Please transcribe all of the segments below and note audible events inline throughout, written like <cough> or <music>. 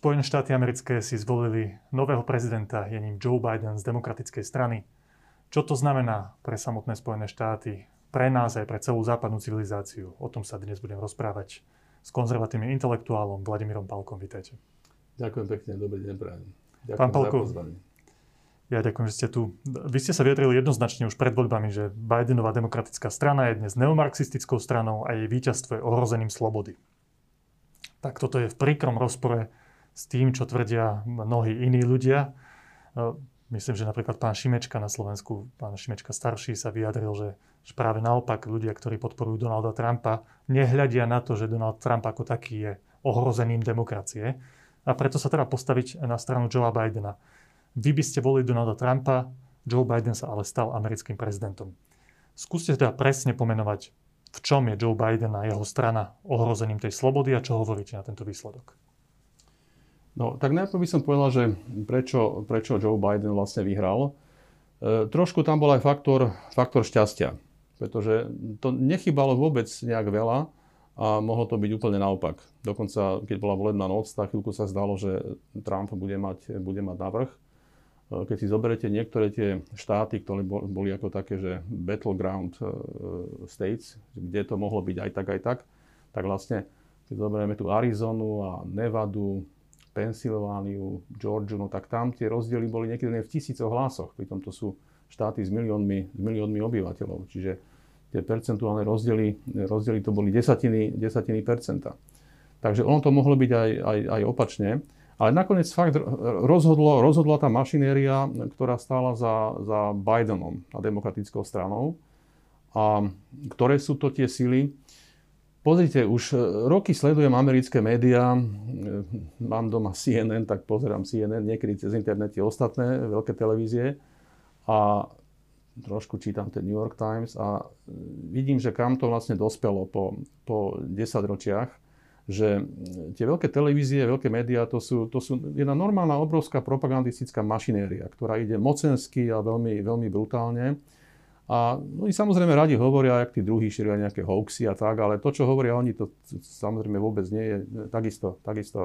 Spojené štáty americké si zvolili nového prezidenta, je ním Joe Biden z demokratickej strany. Čo to znamená pre samotné Spojené štáty, pre nás aj pre celú západnú civilizáciu? O tom sa dnes budem rozprávať s konzervatívnym intelektuálom Vladimírom Palkom. Vítajte. Ďakujem pekne, dobrý deň prajem. Ďakujem Pán Palko, ja ďakujem, že ste tu. Vy ste sa vyjadrili jednoznačne už pred voľbami, že Bidenová demokratická strana je dnes neomarxistickou stranou a jej víťazstvo je ohrozeným slobody. Tak toto je v príkrom rozpore s tým, čo tvrdia mnohí iní ľudia. E, myslím, že napríklad pán Šimečka na Slovensku, pán Šimečka starší sa vyjadril, že, práve naopak ľudia, ktorí podporujú Donalda Trumpa, nehľadia na to, že Donald Trump ako taký je ohrozeným demokracie. A preto sa teda postaviť na stranu Joea Bidena. Vy by ste volili Donalda Trumpa, Joe Biden sa ale stal americkým prezidentom. Skúste teda presne pomenovať, v čom je Joe Biden a jeho strana ohrozením tej slobody a čo hovoríte na tento výsledok. No, tak najprv by som povedal, že prečo, prečo Joe Biden vlastne vyhral. E, trošku tam bol aj faktor, faktor šťastia, pretože to nechybalo vôbec nejak veľa a mohlo to byť úplne naopak. Dokonca, keď bola volebná noc, tak chvíľku sa zdalo, že Trump bude mať, bude mať navrh. E, keď si zoberete niektoré tie štáty, ktoré boli ako také, že battleground e, states, kde to mohlo byť aj tak, aj tak, tak vlastne, keď zoberieme tu Arizonu a Nevadu, Pensylvániu, Georgiu, no tak tam tie rozdiely boli niekedy v tisícoch hlasoch. Pritom to sú štáty s miliónmi, s miliónmi obyvateľov. Čiže tie percentuálne rozdiely, rozdiely to boli desatiny, desatiny percenta. Takže ono to mohlo byť aj, aj, aj opačne. Ale nakoniec fakt rozhodlo, rozhodla tá mašinéria, ktorá stála za, za Bidenom a demokratickou stranou. A ktoré sú to tie sily? Pozrite, už e, roky sledujem americké médiá, e, mám doma CNN, tak pozerám CNN, niekedy cez internet tie ostatné veľké televízie a trošku čítam ten New York Times a e, vidím, že kam to vlastne dospelo po, po 10 ročiach, že tie veľké televízie, veľké médiá, to sú, to sú jedna normálna obrovská propagandistická mašinéria, ktorá ide mocensky a veľmi, veľmi brutálne a oni samozrejme radi hovoria, ak tí druhí šíria nejaké hoaxy a tak, ale to, čo hovoria oni, to samozrejme vôbec nie je takisto, takisto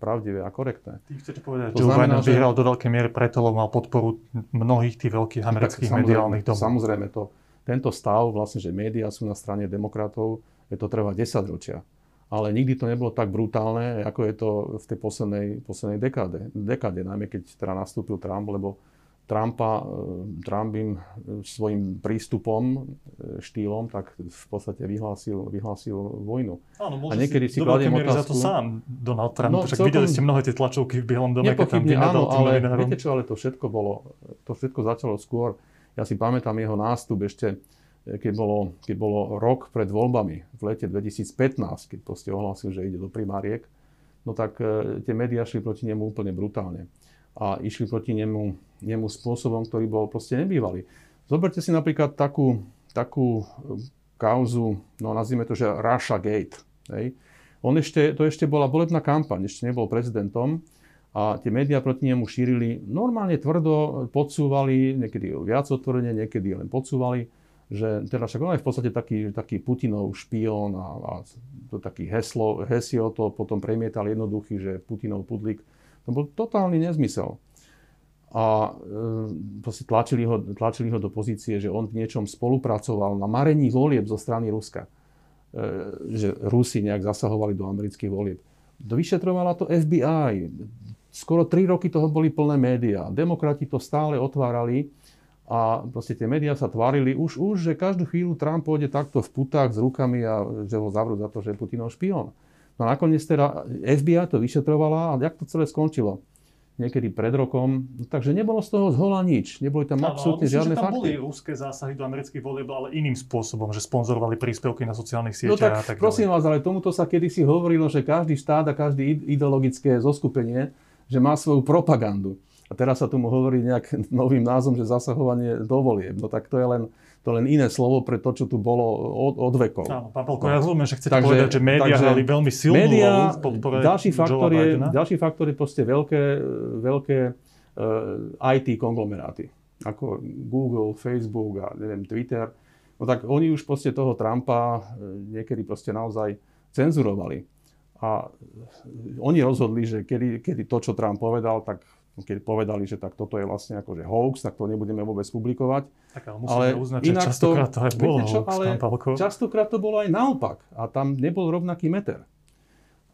pravdivé a korektné. Ty chcete povedať, že Joe Biden že... vyhral do veľkej miery preto, lebo mal podporu mnohých tých veľkých amerických tak, mediálnych domov. Samozrejme, to, tento stav, vlastne, že médiá sú na strane demokratov, je to trvá 10 ročia. Ale nikdy to nebolo tak brutálne, ako je to v tej poslednej, poslednej dekáde. dekáde. Najmä keď teda nastúpil Trump, lebo Trumpa, e, Trump im e, svojim prístupom, e, štýlom, tak v podstate vyhlásil, vyhlásil vojnu. Áno, a niekedy si, si kladiem otázku... za to sám Donald Trump. No, Však celkom... videli ste mnohé tie tlačovky v Bielom dome, keď tam áno, ale novinárom. viete čo, ale to všetko bolo, to všetko začalo skôr. Ja si pamätám jeho nástup ešte, keď bolo, keď bolo rok pred voľbami v lete 2015, keď proste ohlásil, že ide do primáriek, no tak tie médiá šli proti nemu úplne brutálne a išli proti nemu, nemu spôsobom, ktorý bol proste nebývalý. Zoberte si napríklad takú, takú e, kauzu, no nazvime to, že Russia Gate. Hej. On ešte, to ešte bola volebná kampaň, ešte nebol prezidentom a tie médiá proti nemu šírili normálne tvrdo, podsúvali, niekedy viac otvorene, niekedy len podsúvali, že teda však on je v podstate taký, taký Putinov špión a, a to taký heslo, hesio to potom premietal jednoduchý, že Putinov pudlík to bol totálny nezmysel. A e, tlačili ho, tlačili ho do pozície, že on v niečom spolupracoval na marení volieb zo strany Ruska. E, že Rusi nejak zasahovali do amerických volieb. Vyšetrovala to FBI. Skoro tri roky toho boli plné médiá. Demokrati to stále otvárali a proste tie médiá sa tvárili už, už, že každú chvíľu Trump pôjde takto v putách s rukami a že ho zavrú za to, že je Putinov špión. No a nakoniec teda FBI to vyšetrovala a jak to celé skončilo? Niekedy pred rokom. Takže nebolo z toho zhola nič. Neboli tam no, absolútne myslím, žiadne že tam fakty. boli ruské zásahy do amerických volieb, ale iným spôsobom, že sponzorovali príspevky na sociálnych no sieťach no, tak, a tak prosím vás, ale tomuto sa kedysi hovorilo, že každý štát a každý ideologické zoskupenie, že má svoju propagandu. A teraz sa tomu hovorí nejak novým názvom, že zasahovanie do volieb. No tak to je len to len iné slovo pre to, čo tu bolo od, od vekov. Áno, pán Polko, no. ja rozumiem, že chcete takže, povedať, že médiá hrali veľmi silnú média, rolu v ďalší faktor, je, ďalší faktor je proste veľké, veľké uh, eh, IT konglomeráty, ako Google, Facebook a neviem, Twitter. No tak oni už proste toho Trumpa eh, niekedy proste naozaj cenzurovali. A oni rozhodli, že kedy, kedy to, čo Trump povedal, tak keď povedali, že tak toto je vlastne akože hoax, tak to nebudeme vôbec publikovať. Tak ale musíme ale uznať, že častokrát to, to aj bolo čo, hoax, ale častokrát to bolo aj naopak. A tam nebol rovnaký meter.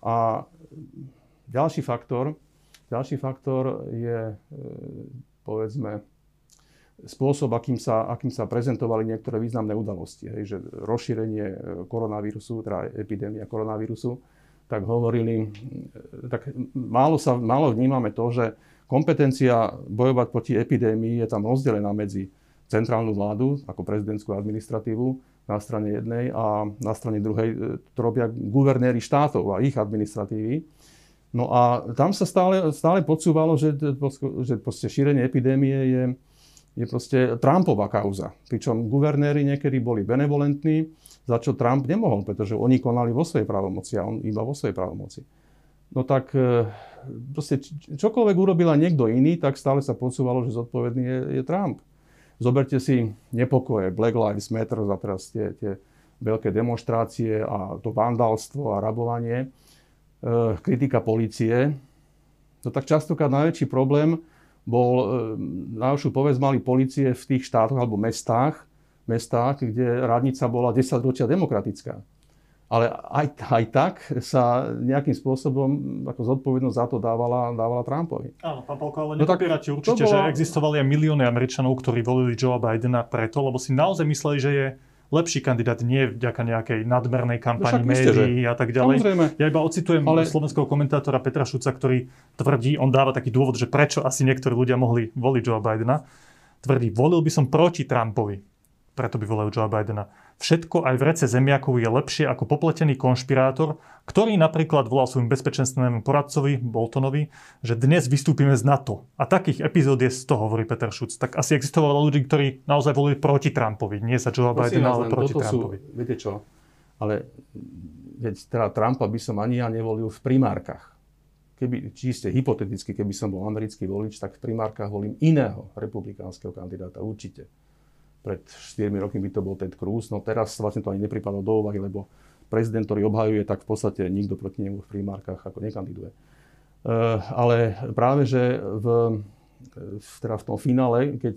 A ďalší faktor, ďalší faktor je, e, povedzme, spôsob, akým sa, akým sa prezentovali niektoré významné udalosti. Hej, že rozšírenie e, koronavírusu, teda epidémia koronavírusu, tak hovorili, e, tak málo, sa, málo vnímame to, že kompetencia bojovať proti epidémii je tam rozdelená medzi centrálnu vládu, ako prezidentskú administratívu na strane jednej a na strane druhej e, to robia guvernéry štátov a ich administratívy. No a tam sa stále, stále podsúvalo, že, že šírenie epidémie je, je proste Trumpová kauza. Pričom guvernéri niekedy boli benevolentní, za čo Trump nemohol, pretože oni konali vo svojej právomoci a on iba vo svojej právomoci. No tak e, proste čokoľvek urobila niekto iný, tak stále sa podsúvalo, že zodpovedný je, je Trump. Zoberte si nepokoje, Black Lives Matter a teraz tie, tie veľké demonstrácie a to vandálstvo a rabovanie, e, kritika policie. No tak častokrát najväčší problém bol, e, najlepšiu povesť mali policie v tých štátoch alebo mestách, mestách, kde radnica bola 10 ročia demokratická. Ale aj, aj tak sa nejakým spôsobom ako zodpovednosť za to dávala, dávala Trumpovi. Áno, pán Polko, ale no nepopierate určite, bola... že existovali aj milióny Američanov, ktorí volili Joea Bidena preto, lebo si naozaj mysleli, že je lepší kandidát, nie vďaka nejakej nadmernej kampani no médií a tak ďalej. Samozrejme. Ja iba ocitujem ale... slovenského komentátora Petra Šuca, ktorý tvrdí, on dáva taký dôvod, že prečo asi niektorí ľudia mohli voliť Joe Bidena. Tvrdí, volil by som proti Trumpovi, preto by volil Joe Bidena. Všetko aj v rece zemiakov je lepšie ako popletený konšpirátor, ktorý napríklad volal svojim bezpečnostnému poradcovi Boltonovi, že dnes vystúpime z NATO. A takých epizód je z toho, hovorí Peter Šuc. Tak asi existovalo ľudí, ktorí naozaj volili proti Trumpovi. Nie za Joe Bidena, ale proti Trumpovi. Sú, viete čo? Ale veď teda Trumpa by som ani ja nevolil v primárkach. Keby, čiste hypoteticky, keby som bol americký volič, tak v primárkach volím iného republikánskeho kandidáta, určite pred 4 rokmi by to bol Ted Cruz, no teraz vlastne to ani nepripadlo do úvahy, lebo prezident, ktorý obhajuje, tak v podstate nikto proti nemu v primárkach ako nekandiduje. Uh, ale práve, že v, teda v tom finále, keď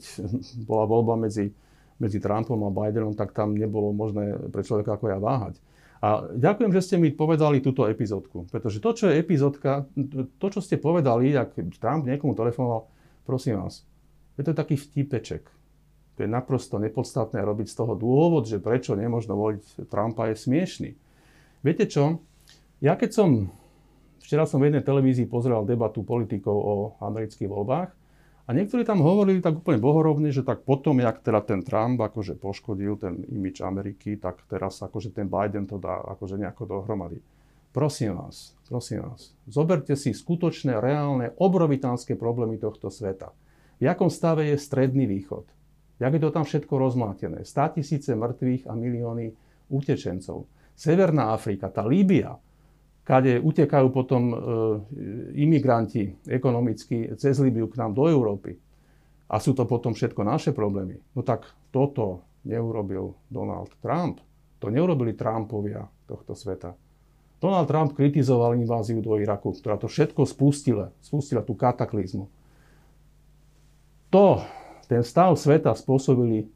bola voľba medzi, medzi Trumpom a Bidenom, tak tam nebolo možné pre človeka ako ja váhať. A ďakujem, že ste mi povedali túto epizódku, pretože to, čo je epizódka, to, čo ste povedali, ak Trump niekomu telefonoval, prosím vás, je to taký vtipeček. To je naprosto nepodstatné robiť z toho dôvod, že prečo nemôžno voliť Trumpa je smiešný. Viete čo? Ja keď som, včera som v jednej televízii pozeral debatu politikov o amerických voľbách a niektorí tam hovorili tak úplne bohorovne, že tak potom, jak teda ten Trump akože poškodil ten imič Ameriky, tak teraz akože ten Biden to dá akože nejako dohromady. Prosím vás, prosím vás, zoberte si skutočné, reálne, obrovitánske problémy tohto sveta. V jakom stave je Stredný východ? Jak je to tam všetko rozmlátené. 100 tisíce mŕtvych a milióny utečencov. Severná Afrika, tá Líbia, kade utekajú potom e, imigranti ekonomicky cez Líbiu k nám do Európy. A sú to potom všetko naše problémy. No tak toto neurobil Donald Trump. To neurobili Trumpovia tohto sveta. Donald Trump kritizoval inváziu do Iraku, ktorá to všetko spustila, spustila tú kataklizmu. To ten stav sveta spôsobili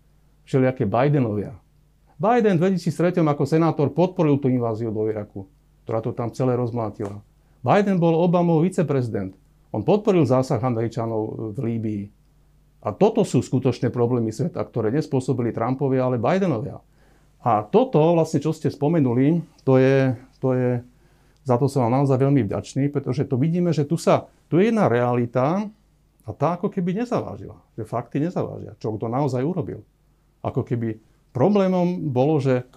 všelijaké Bidenovia. Biden v 2003 ako senátor podporil tú inváziu do Iraku, ktorá to tam celé rozmlátila. Biden bol Obamov viceprezident. On podporil zásah Američanov v Líbii. A toto sú skutočné problémy sveta, ktoré nespôsobili Trumpovia, ale Bidenovia. A toto, vlastne, čo ste spomenuli, to je, to je, za to som vám naozaj veľmi vďačný, pretože to vidíme, že tu, sa, tu je jedna realita, a tá ako keby nezavážila. Že fakty nezavážia. Čo kto naozaj urobil. Ako keby problémom bolo, že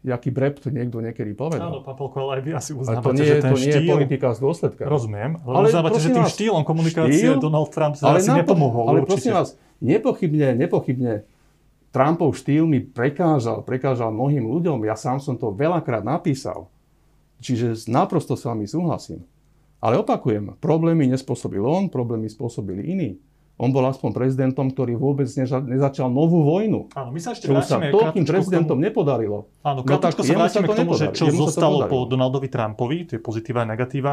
jaký brept niekto niekedy povedal. Áno, pán Polko, ale aj vy asi uznávate, to nie, že ten to štýl... nie je politika z dôsledka. Rozumiem, ale, ale uznávate, že tým vás, štýlom komunikácie štýl? Donald Trump sa asi nepomohol. Ale určite. prosím vás, nepochybne, nepochybne Trumpov štýl mi prekážal, prekážal mnohým ľuďom. Ja sám som to veľakrát napísal. Čiže naprosto s vami súhlasím. Ale opakujem, problémy nespôsobil on, problémy spôsobili iní. On bol aspoň prezidentom, ktorý vôbec neža- nezačal novú vojnu. Áno, my sa ešte Čo sa toľkým prezidentom tomu- nepodarilo. Áno, No tak krátko sa jemu sa vrátime to k tomu, že čo Jemu sa to zostalo po. Donaldovi Trumpovi, tie pozitíva a negatíva.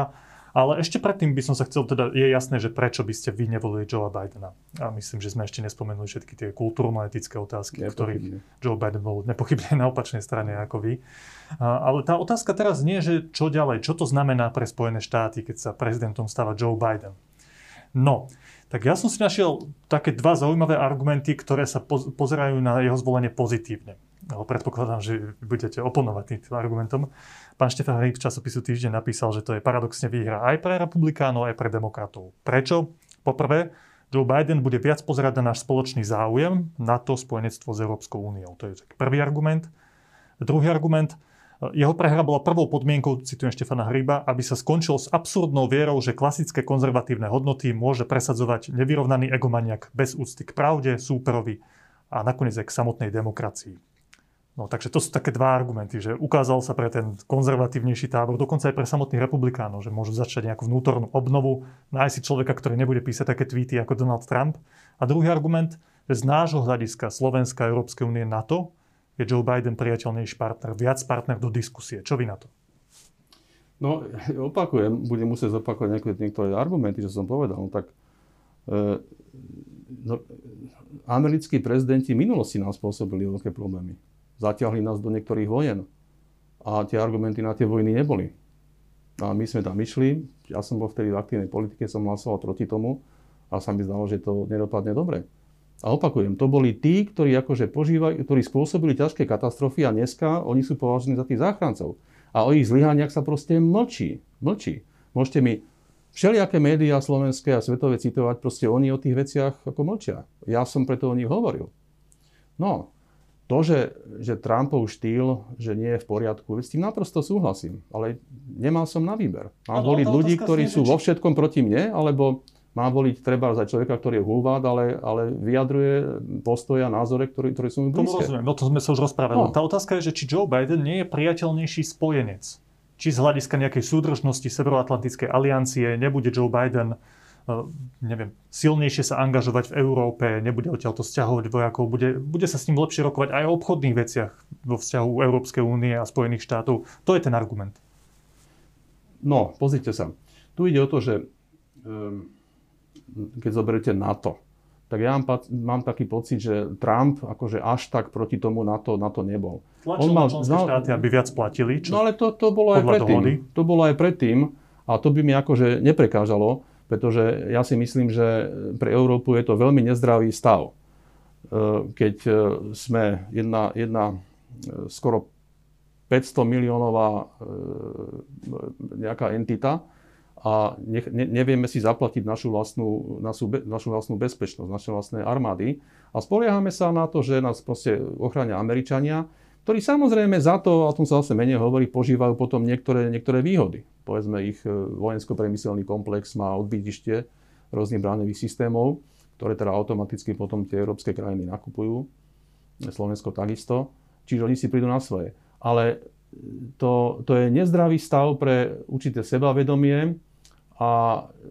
Ale ešte predtým by som sa chcel, teda je jasné, že prečo by ste vy nevolili Joea Bidena. A myslím, že sme ešte nespomenuli všetky tie kultúrno-etické otázky, ktorých. Joe Biden bol nepochybne na opačnej strane ako vy. A, ale tá otázka teraz nie, že čo ďalej, čo to znamená pre Spojené štáty, keď sa prezidentom stáva Joe Biden. No, tak ja som si našiel také dva zaujímavé argumenty, ktoré sa poz- pozerajú na jeho zvolenie pozitívne. Ale predpokladám, že budete oponovať týmto argumentom. Pán Štefan v časopisu Týždeň napísal, že to je paradoxne výhra aj pre republikánov, aj pre demokratov. Prečo? Poprvé, Joe Biden bude viac pozerať na náš spoločný záujem, na to spojenectvo s Európskou úniou. To je taký prvý argument. Druhý argument, jeho prehra bola prvou podmienkou, citujem Štefana Hryba, aby sa skončil s absurdnou vierou, že klasické konzervatívne hodnoty môže presadzovať nevyrovnaný egomaniak bez úcty k pravde, súperovi a nakoniec aj k samotnej demokracii. No takže to sú také dva argumenty, že ukázal sa pre ten konzervatívnejší tábor, dokonca aj pre samotných republikánov, že môžu začať nejakú vnútornú obnovu, nájsť si človeka, ktorý nebude písať také tweety ako Donald Trump. A druhý argument, že z nášho hľadiska Slovenska a Európskej únie NATO je Joe Biden priateľnejší partner, viac partner do diskusie. Čo vy na to? No, <laughs> opakujem, budem musieť zopakovať niektoré, niektoré argumenty, čo som povedal. No, tak e, no, americkí prezidenti minulosti nám spôsobili veľké problémy. Zatiahli nás do niektorých vojen. A tie argumenty na tie vojny neboli. A my sme tam išli, ja som bol vtedy v aktívnej politike, som hlasoval proti tomu a sa mi zdalo, že to nedopadne dobre. A opakujem, to boli tí, ktorí akože požívajú, ktorí spôsobili ťažké katastrofy a dneska oni sú považení za tých záchrancov. A o ich zlyhaniach sa proste mlčí. Mlčí. Môžete mi všelijaké médiá slovenské a svetové citovať, proste oni o tých veciach ako mlčia. Ja som preto o nich hovoril. No, to, že, že Trumpov štýl, že nie je v poriadku, s tým naprosto súhlasím, ale nemal som na výber. Mám Áno, voliť ľudí, ktorí sú vo všetkom proti mne, alebo mám voliť treba za človeka, ktorý je hulvát, ale, ale vyjadruje postoje a názory, ktoré, ktoré sú mi Tomu blízke. rozumiem, no to sme sa už rozprávali. No. Tá otázka je, že či Joe Biden nie je priateľnejší spojenec. Či z hľadiska nejakej súdržnosti Severoatlantickej aliancie nebude Joe Biden eh, neviem, silnejšie sa angažovať v Európe, nebude odtiaľto stiahovať vojakov, bude, bude sa s ním lepšie rokovať aj o obchodných veciach vo vzťahu Európskej únie a Spojených štátov. To je ten argument. No, pozrite sa. Tu ide o to, že keď zoberiete NATO, tak ja mám, mám taký pocit, že Trump akože až tak proti tomu NATO, NATO nebol. Tlačil On mal- znal- štáty, aby viac platili, čo No ale to, to bolo aj predtým. dohody? To bolo aj predtým a to by mi akože neprekážalo, pretože ja si myslím, že pre Európu je to veľmi nezdravý stav. E, Keď e, sme jedna, jedna e, skoro 500 miliónová nejaká entita a ne, ne, nevieme si zaplatiť našu vlastnú, našu, našu vlastnú bezpečnosť, naše vlastné armády a spoliehame sa na to, že nás proste ochránia Američania, ktorí samozrejme za to, o tom sa zase menej hovorí, požívajú potom niektoré, niektoré výhody. Povedzme, ich e, vojensko-priemyselný komplex má odbytište rôznych bráňových systémov, ktoré teda automaticky potom tie európske krajiny nakupujú. Slovensko takisto. Čiže oni si prídu na svoje. Ale to, to je nezdravý stav pre určité sebavedomie a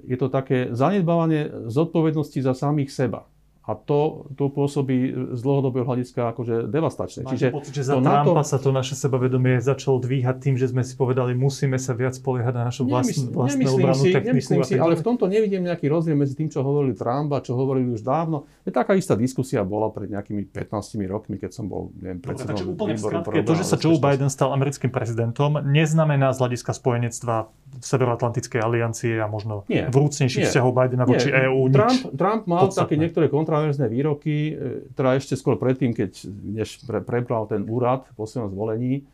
je to také zanedbávanie zodpovednosti za samých seba. A to, to pôsobí z dlhodobého hľadiska akože devastačné. Máte pocit, že za to Trumpa NATO- sa to naše sebavedomie začalo dvíhať tým, že sme si povedali, musíme sa viac poliehať na našu vlastnú, vlastnú si, techniku. nemyslím si, ale v tomto nevidím nejaký rozdiel medzi tým, čo hovorili Trump a čo hovorili už dávno. Je taká istá diskusia bola pred nejakými 15 rokmi, keď som bol neviem, predsedom takže úplne v skratke, to, že sa Joe. Biden stal americkým prezidentom, neznamená z hľadiska spojenectva Severoatlantickej aliancie a možno Nie. vrúcnejších Nie. vzťahov Bidena voči EÚ nič. Trump, Trump mal podstatné. také niektoré kontroverzné výroky, e, teda ešte skôr predtým, keď než pre, prebral ten úrad po svojom zvolení,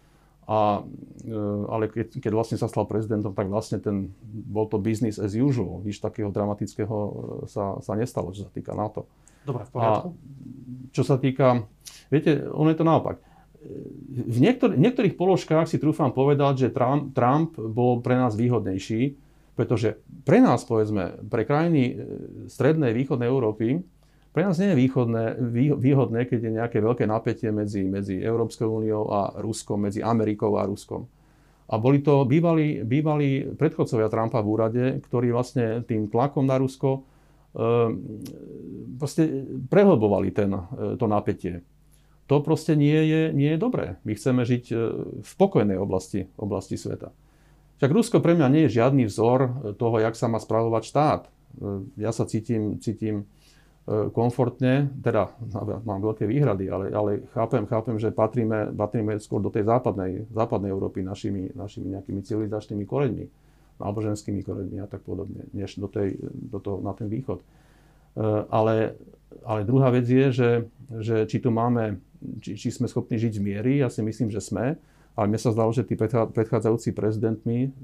a, e, ale keď, keď vlastne sa stal prezidentom, tak vlastne ten, bol to business as usual. Nič takého dramatického e, sa, sa nestalo, čo sa týka NATO. Dobre, v A poriadku. čo sa týka, viete, ono je to naopak. V niektor- niektorých položkách si trúfam povedať, že Trump, Trump bol pre nás výhodnejší, pretože pre nás, povedzme, pre krajiny e, strednej, východnej Európy, pre nás nie je východné, vý- výhodné, keď je nejaké veľké napätie medzi, medzi Európskou úniou a Ruskom, medzi Amerikou a Ruskom. A boli to bývalí, bývalí predchodcovia Trumpa v úrade, ktorí vlastne tým tlakom na Rusko proste prehlbovali ten, to napätie. To proste nie je, nie je dobré. My chceme žiť v pokojnej oblasti, oblasti sveta. Však Rusko pre mňa nie je žiadny vzor toho, jak sa má spravovať štát. Ja sa cítim, cítim E, komfortne, teda mám veľké výhrady, ale, ale chápem, chápem, že patríme, patríme skôr do tej západnej, západnej Európy našimi, našimi nejakými civilizačnými koreňmi, náboženskými koreňmi a tak podobne, než do tej, do toho, na ten východ. E, ale, ale druhá vec je, že, že či tu máme, či, či sme schopní žiť v miery, ja si myslím, že sme, ale mne sa zdalo, že tí predchádzajúci prezidentmi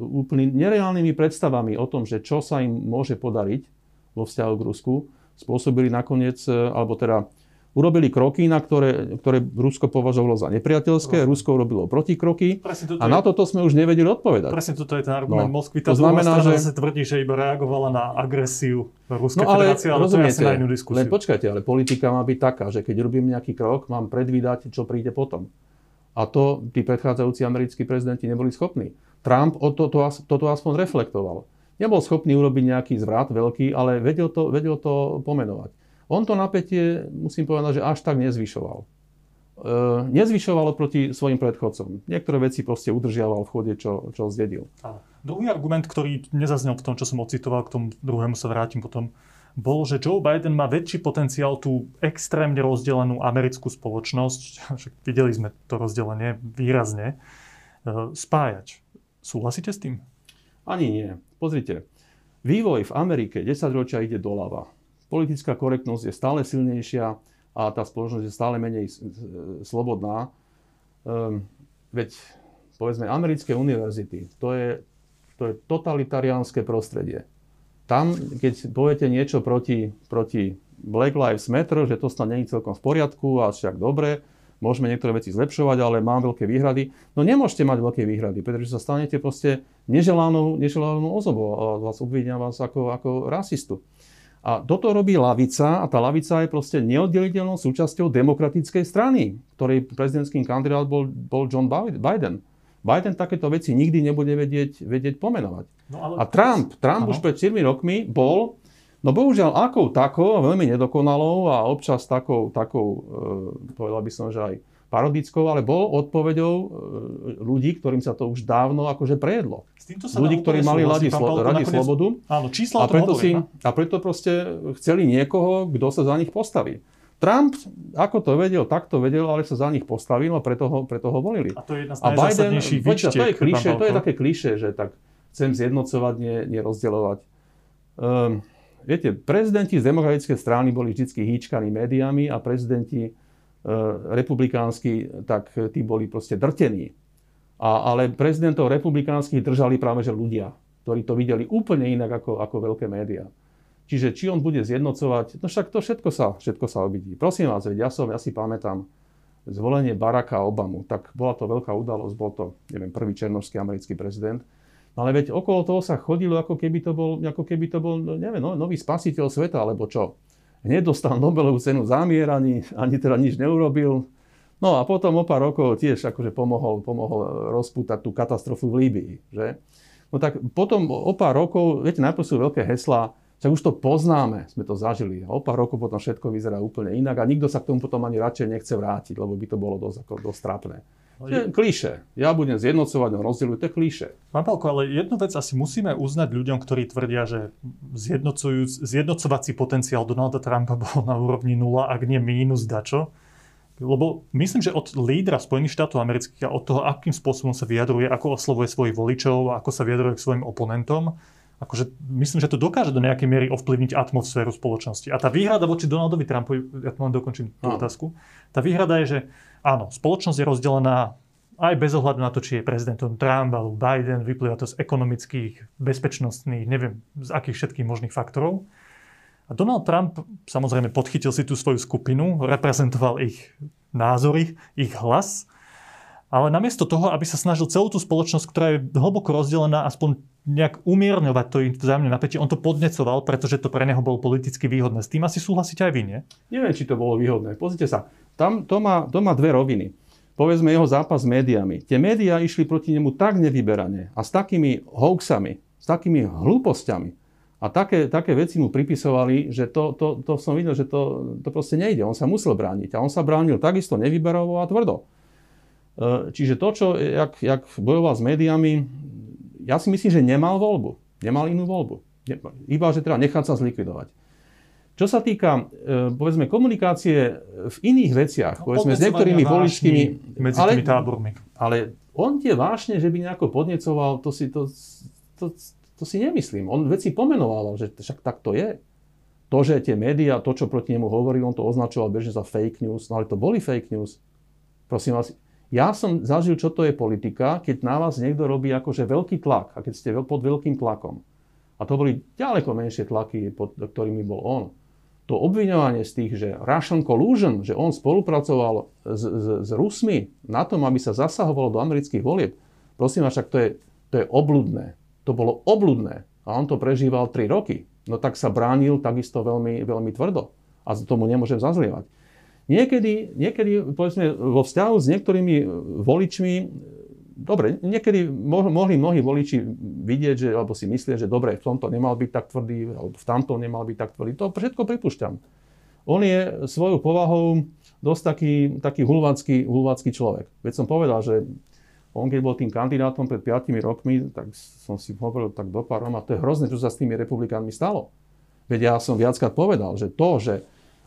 úplne nereálnymi predstavami o tom, že čo sa im môže podariť vo vzťahu k Rusku, spôsobili nakoniec, e, alebo teda urobili kroky, na ktoré, ktoré Rusko považovalo za nepriateľské, no. Rusko urobilo protikroky a na toto sme už nevedeli odpovedať. Presne toto je ten argument no. Moskvy. Tá to znamená, že... zase tvrdí, že iba reagovala na agresiu Ruskej no, ale, federácie, ale to je na inú diskusiu. Len počkajte, ale politika má byť taká, že keď robím nejaký krok, mám predvídať, čo príde potom. A to tí predchádzajúci americkí prezidenti neboli schopní. Trump o to, to, toto aspoň reflektoval nebol schopný urobiť nejaký zvrat veľký, ale vedel to, vedel to pomenovať. On to napätie, musím povedať, že až tak nezvyšoval. E, nezvyšoval proti svojim predchodcom. Niektoré veci proste udržiaval v chode, čo, čo zdedil. A druhý argument, ktorý nezaznel v tom, čo som ocitoval, k tomu druhému sa vrátim potom, bol, že Joe Biden má väčší potenciál tú extrémne rozdelenú americkú spoločnosť, <laughs> však videli sme to rozdelenie výrazne, e, spájať. Súhlasíte s tým? Ani nie. Pozrite, vývoj v Amerike 10 ročia ide doľava. Politická korektnosť je stále silnejšia a tá spoločnosť je stále menej slobodná. Um, veď povedzme americké univerzity, to je, to je totalitariánske prostredie. Tam, keď poviete niečo proti, proti Black Lives Matter, že to snad není celkom v poriadku a však dobre, môžeme niektoré veci zlepšovať, ale mám veľké výhrady. No nemôžete mať veľké výhrady, pretože sa stanete proste neželanou, neželanou osobou a vás obvinia vás ako, ako rasistu. A toto robí lavica a tá lavica je proste neoddeliteľnou súčasťou demokratickej strany, ktorej prezidentským kandidát bol, bol John Biden. Biden takéto veci nikdy nebude vedieť, vedieť pomenovať. No, ale a Trump, Trump už pred 7 rokmi bol No bohužiaľ, akou takou, veľmi nedokonalou a občas takou, takou e, povedal by som, že aj parodickou, ale bol odpovedou e, ľudí, ktorým sa to už dávno akože prejedlo. S týmto sa ľudí, ktorí mali radi, slo, radi nakoniec, slobodu. Áno, čísla a preto, si, a preto proste chceli niekoho, kto sa za nich postaví. Trump, ako to vedel, tak to vedel, ale sa za nich postavil a preto ho, preto ho volili. A to je jedna z najzásadnejších Biden, to je, kliše, to je také kliše, že tak chcem zjednocovať, nie, nie rozdielovať. Um, Viete, prezidenti z demokratickej strany boli vždy hýčkaní médiami a prezidenti republikánsky, tak tí boli proste drtení. A, ale prezidentov republikánskych držali práve že ľudia, ktorí to videli úplne inak ako, ako veľké médiá. Čiže či on bude zjednocovať, no však to všetko sa, všetko sa obidí. Prosím vás, veď ja, som, ja si pamätám zvolenie Baracka Obamu, tak bola to veľká udalosť, bol to, neviem, prvý černožský americký prezident. Ale veď okolo toho sa chodilo, ako keby to bol, ako keby to bol no, neviem, no, nový spasiteľ sveta, alebo čo. Hneď dostal Nobelovú cenu zámier, ani, ani teda nič neurobil. No a potom o pár rokov tiež akože pomohol, pomohol rozpútať tú katastrofu v Líbii. Že? No tak potom o pár rokov, viete, najprv sú veľké heslá, však už to poznáme, sme to zažili. O pár rokov potom všetko vyzerá úplne inak a nikto sa k tomu potom ani radšej nechce vrátiť, lebo by to bolo dosť, ako, dosť trápne. To je klíše. Ja budem zjednocovať, on rozdielujú, to je klíše. Pán Palko, ale jednu vec asi musíme uznať ľuďom, ktorí tvrdia, že zjednocovací potenciál Donalda Trumpa <laughs> bol na úrovni nula, ak nie mínus dačo. Lebo myslím, že od lídra Spojených štátov amerických a od toho, akým spôsobom sa vyjadruje, ako oslovuje svojich voličov, ako sa vyjadruje k svojim oponentom, akože myslím, že to dokáže do nejakej miery ovplyvniť atmosféru spoločnosti. A tá výhrada voči Donaldovi Trumpovi, ja to len dokončím tú otázku, tá výhrada je, že Áno, spoločnosť je rozdelená aj bez ohľadu na to, či je prezidentom Trump alebo Biden, vyplýva to z ekonomických, bezpečnostných, neviem z akých všetkých možných faktorov. A Donald Trump samozrejme podchytil si tú svoju skupinu, reprezentoval ich názory, ich hlas, ale namiesto toho, aby sa snažil celú tú spoločnosť, ktorá je hlboko rozdelená, aspoň nejak umierňovať to vzájomné napätie, on to podnecoval, pretože to pre neho bolo politicky výhodné. S tým asi súhlasíte aj vy, nie? Neviem, či to bolo výhodné. Pozrite sa, tam to má, to má dve roviny. Povedzme jeho zápas s médiami. Tie médiá išli proti nemu tak nevyberane a s takými hoaxami, s takými hlúpostiami, A také, také veci mu pripisovali, že to, to, to som videl, že to, to proste nejde. On sa musel brániť. A on sa bránil takisto nevyberovo a tvrdo. E, čiže to, čo, jak, jak bojoval s médiami, ja si myslím, že nemal voľbu. Nemal inú voľbu. Iba, že treba nechať sa zlikvidovať. Čo sa týka, e, povedzme, komunikácie v iných veciach, no, povedzme, s niektorými voličskými... Medzi ale, tými tábormi. Ale on tie vášne, že by nejako podnecoval, to si, to, to, to si nemyslím. On veci pomenoval, že však tak to je. To, že tie médiá, to, čo proti nemu hovoril, on to označoval bežne za fake news, no ale to boli fake news. Prosím vás, ja som zažil, čo to je politika, keď na vás niekto robí akože veľký tlak a keď ste pod veľkým tlakom. A to boli ďaleko menšie tlaky, pod ktorými bol on. To obviňovanie z tých, že Russian collusion, že on spolupracoval s, s, s Rusmi na tom, aby sa zasahovalo do amerických volieb, prosím vás, však to je, to je obludné. To bolo obludné. A on to prežíval 3 roky. No tak sa bránil takisto veľmi, veľmi tvrdo. A tomu nemôžem zazlievať. Niekedy, niekedy, povedzme, vo vzťahu s niektorými voličmi, dobre, niekedy mohli mnohí voliči vidieť, že, alebo si myslieť, že dobre, v tomto nemal byť tak tvrdý, alebo v tamtom nemal byť tak tvrdý. To všetko pripúšťam. On je svojou povahou dosť taký, taký hulvácky, hulvácky človek. Veď som povedal, že on keď bol tým kandidátom pred 5 rokmi, tak som si hovoril tak do pár a to je hrozné, čo sa s tými republikánmi stalo. Veď ja som viackrát povedal, že to, že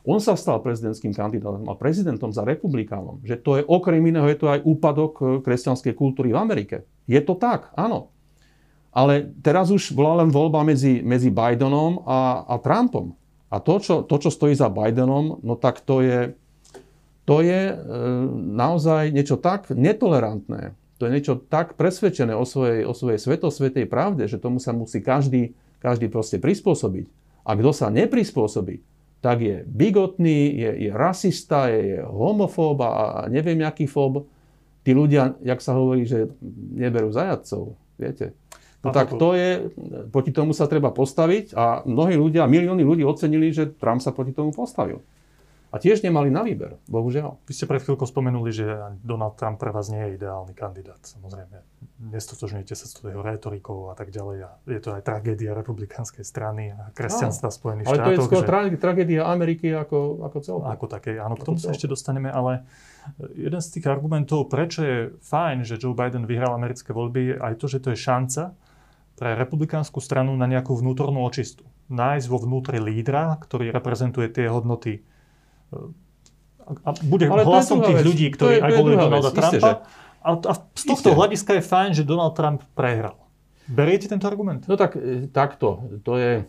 on sa stal prezidentským kandidátom a prezidentom za republikánom, že to je okrem iného, je to aj úpadok eh, kresťanskej kultúry v Amerike. Je to tak, áno. Ale teraz už bola len voľba medzi, medzi Bidenom a, a Trumpom. A to čo, to, čo stojí za Bidenom, no tak to je, to je e, naozaj niečo tak netolerantné, to je niečo tak presvedčené o svojej, o svojej svetosvetej pravde, že tomu sa musí každý, každý proste prispôsobiť. A kto sa neprispôsobí, tak je bigotný, je, je rasista, je, je homofób a neviem aký fób. Tí ľudia, jak sa hovorí, že neberú zajadcov, viete. No tak to je, proti tomu sa treba postaviť a mnohí ľudia, milióny ľudí ocenili, že Trump sa proti tomu postavil. A tiež nemali na výber, bohužiaľ. Vy ste pred chvíľkou spomenuli, že Donald Trump pre vás nie je ideálny kandidát. Samozrejme, nestotožňujete sa s jeho retorikou a tak ďalej. A je to aj tragédia republikánskej strany a kresťanstva no, Spojených ale štátov. Ale to je skôr že... tragédia Ameriky ako, ako celkom. Ako také, áno, k tomu sa ešte dostaneme, ale jeden z tých argumentov, prečo je fajn, že Joe Biden vyhral americké voľby, je aj to, že to je šanca pre republikánsku stranu na nejakú vnútornú očistu. Nájsť vo vnútri lídra, ktorý reprezentuje tie hodnoty a bude Ale hlasom tých vec. ľudí, ktorí aj volili Donalda vec. Trumpa. Isté, že... a, a z tohto Isté. hľadiska je fajn, že Donald Trump prehral. Beriete tento argument? No tak e, takto. To je,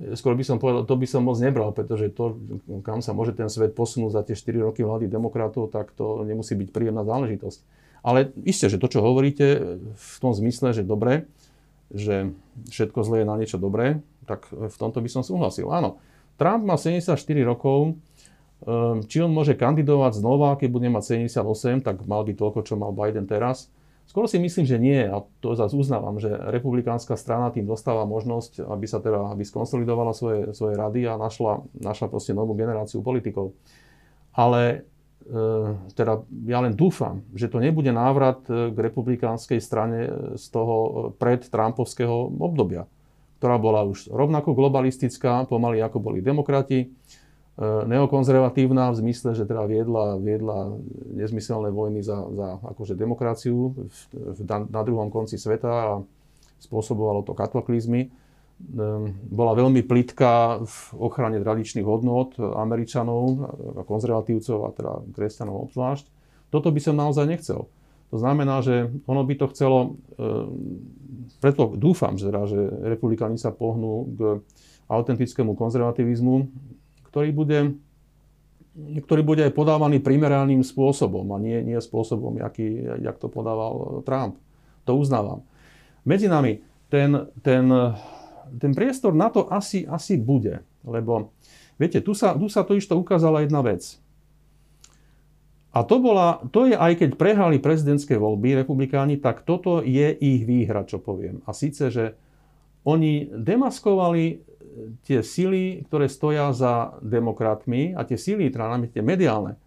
e, skôr by som povedal, to by som moc nebral, pretože to, kam sa môže ten svet posunúť za tie 4 roky vlády demokratov, tak to nemusí byť príjemná záležitosť. Ale isté, že to, čo hovoríte v tom zmysle, že dobre, že všetko zlé je na niečo dobré, tak v tomto by som súhlasil. Áno, Trump má 74 rokov, či on môže kandidovať znova, keď bude mať 78, tak mal by toľko, čo mal Biden teraz. Skoro si myslím, že nie a to zase uznávam, že republikánska strana tým dostáva možnosť, aby sa teda aby skonsolidovala svoje, svoje rady a našla, našla proste novú generáciu politikov. Ale e, teda ja len dúfam, že to nebude návrat e, k republikánskej strane z toho e, pred Trumpovského obdobia, ktorá bola už rovnako globalistická, pomaly ako boli demokrati, E, neokonzervatívna v zmysle, že teda viedla, viedla nezmyselné vojny za, za akože demokraciu v, v, na druhom konci sveta a spôsobovalo to kataklizmy. E, bola veľmi plitká v ochrane tradičných hodnot Američanov, konzervatívcov a teda kresťanov obzvlášť. Toto by som naozaj nechcel. To znamená, že ono by to chcelo, e, preto dúfam, že, teda, že republikáni sa pohnú k autentickému konzervativizmu, ktorý bude, ktorý bude aj podávaný primeraným spôsobom a nie, nie spôsobom, jaký, jak to podával Trump. To uznávam. Medzi nami ten, ten, ten priestor na to asi, asi bude, lebo viete, tu sa, tu sa to išto ukázala jedna vec. A to, bola, to je aj keď prehrali prezidentské voľby republikáni, tak toto je ich výhra, čo poviem. A síce, že oni demaskovali tie sily, ktoré stoja za demokratmi a tie sily, teda tie mediálne,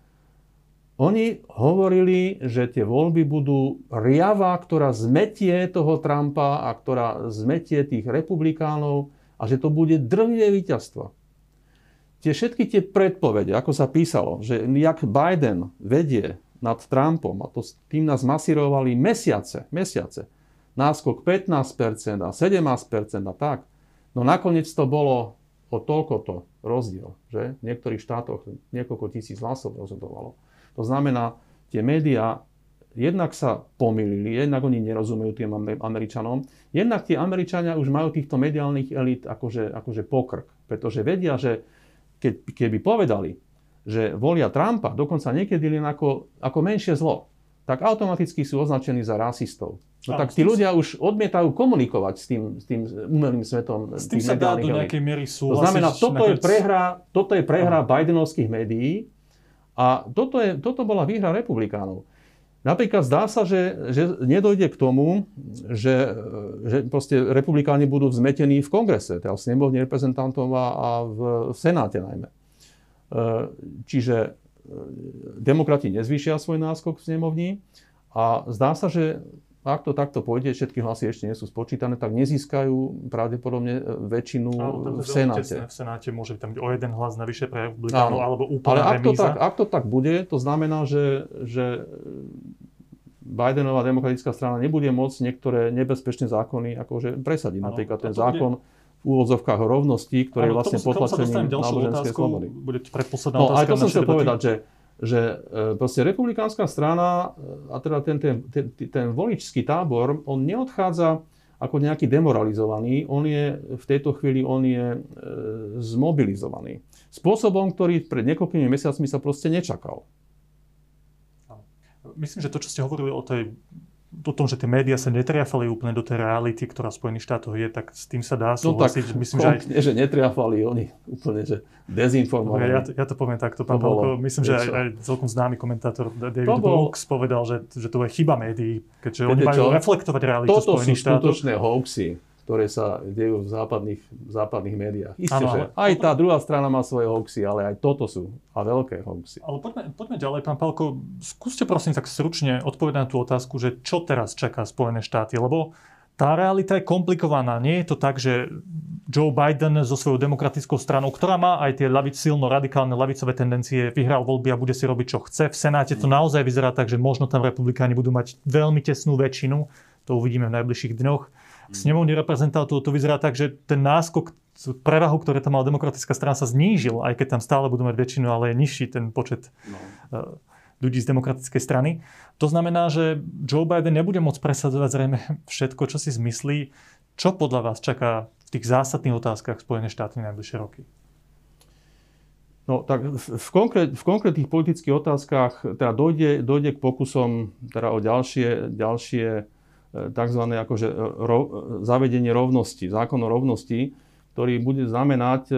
oni hovorili, že tie voľby budú riava, ktorá zmetie toho Trumpa a ktorá zmetie tých republikánov a že to bude drvivé víťazstvo. Tie všetky tie predpovede, ako sa písalo, že jak Biden vedie nad Trumpom, a to tým nás masírovali mesiace, mesiace, náskok 15% a 17% a tak, no nakoniec to bolo o toľkoto rozdiel, že v niektorých štátoch niekoľko tisíc hlasov rozhodovalo. To znamená, tie médiá jednak sa pomýlili, jednak oni nerozumejú tým Američanom, jednak tie Američania už majú týchto mediálnych elít akože, akože pokrk, pretože vedia, že keď, keby povedali, že volia Trumpa, dokonca niekedy len ako, ako menšie zlo, tak automaticky sú označení za rasistov. No tak tí ľudia už odmietajú komunikovať s tým, s tým umelým svetom. S tým sa dá do nejakej miery súhlasiť. To znamená, toto je prehra, toto je prehra Bidenovských médií a toto, je, toto bola výhra republikánov. Napríklad zdá sa, že, že nedojde k tomu, že, že proste republikáni budú vzmetení v kongrese, teda v snemovne reprezentantov a, a v, v senáte najmä. E, čiže e, demokrati nezvýšia svoj náskok v snemovni a zdá sa, že ak to takto pôjde, všetky hlasy ešte nie sú spočítané, tak nezískajú pravdepodobne e, väčšinu Áno, v Senáte. v Senáte môže byť tam o jeden hlas navyše pre republikánov, alebo úplne Ale ak to, tak, ak to tak bude, to znamená, že, že Bidenová demokratická strana nebude môcť niektoré nebezpečné zákony akože presadiť. Napríklad ten zákon bude... v úvodzovkách o rovnosti, ktorý je vlastne potlačením náboženskej slobody. Bude predposledná no, otázka aj to som chcel povedať, že že e, proste republikánska strana e, a teda ten, ten, ten, ten voličský tábor, on neodchádza ako nejaký demoralizovaný, on je v tejto chvíli on je e, zmobilizovaný. Spôsobom, ktorý pred niekoľkými mesiacmi sa proste nečakal. Myslím, že to, čo ste hovorili o tej o tom, že tie médiá sa netriafali úplne do tej reality, ktorá v Spojených štátoch je, tak s tým sa dá súhlasiť. No tak, myslím, že aj... Že netriafali, oni úplne, že dezinformovali. Ja, ja to poviem takto, pán Palko. Myslím, že aj, aj celkom známy komentátor David bol... Brooks povedal, že, že to je chyba médií, keďže Viete oni majú čo? reflektovať realitu Toto Spojených štátov. Toto sú skutočné hoaxy ktoré sa dejú v západných, v západných médiách. Isté, že aj tá druhá strana má svoje hoaxy, ale aj toto sú a veľké hoaxy. Ale poďme, poďme ďalej, pán Palko. Skúste prosím tak stručne odpovedať na tú otázku, že čo teraz čaká Spojené štáty, lebo tá realita je komplikovaná. Nie je to tak, že Joe Biden so svojou demokratickou stranou, ktorá má aj tie lavic, silno radikálne lavicové tendencie, vyhral voľby a bude si robiť, čo chce. V Senáte to naozaj vyzerá tak, že možno tam republikáni budú mať veľmi tesnú väčšinu. To uvidíme v najbližších dňoch v snemovni reprezentantov to vyzerá tak, že ten náskok prevahu, ktoré tam mala demokratická strana, sa znížil, aj keď tam stále budú mať väčšinu, ale je nižší ten počet no. Eh, ľudí z demokratickej strany. To znamená, že Joe Biden nebude môcť presadzovať zrejme všetko, čo si zmyslí. Čo podľa vás čaká v tých zásadných otázkach Spojené štáty najbližšie roky? No tak v, konkrét, v konkrétnych politických otázkach teda dojde, dojde k pokusom teda o ďalšie, ďalšie tzv. Akože ro, zavedenie rovnosti, zákon o rovnosti, ktorý bude znamenať, e,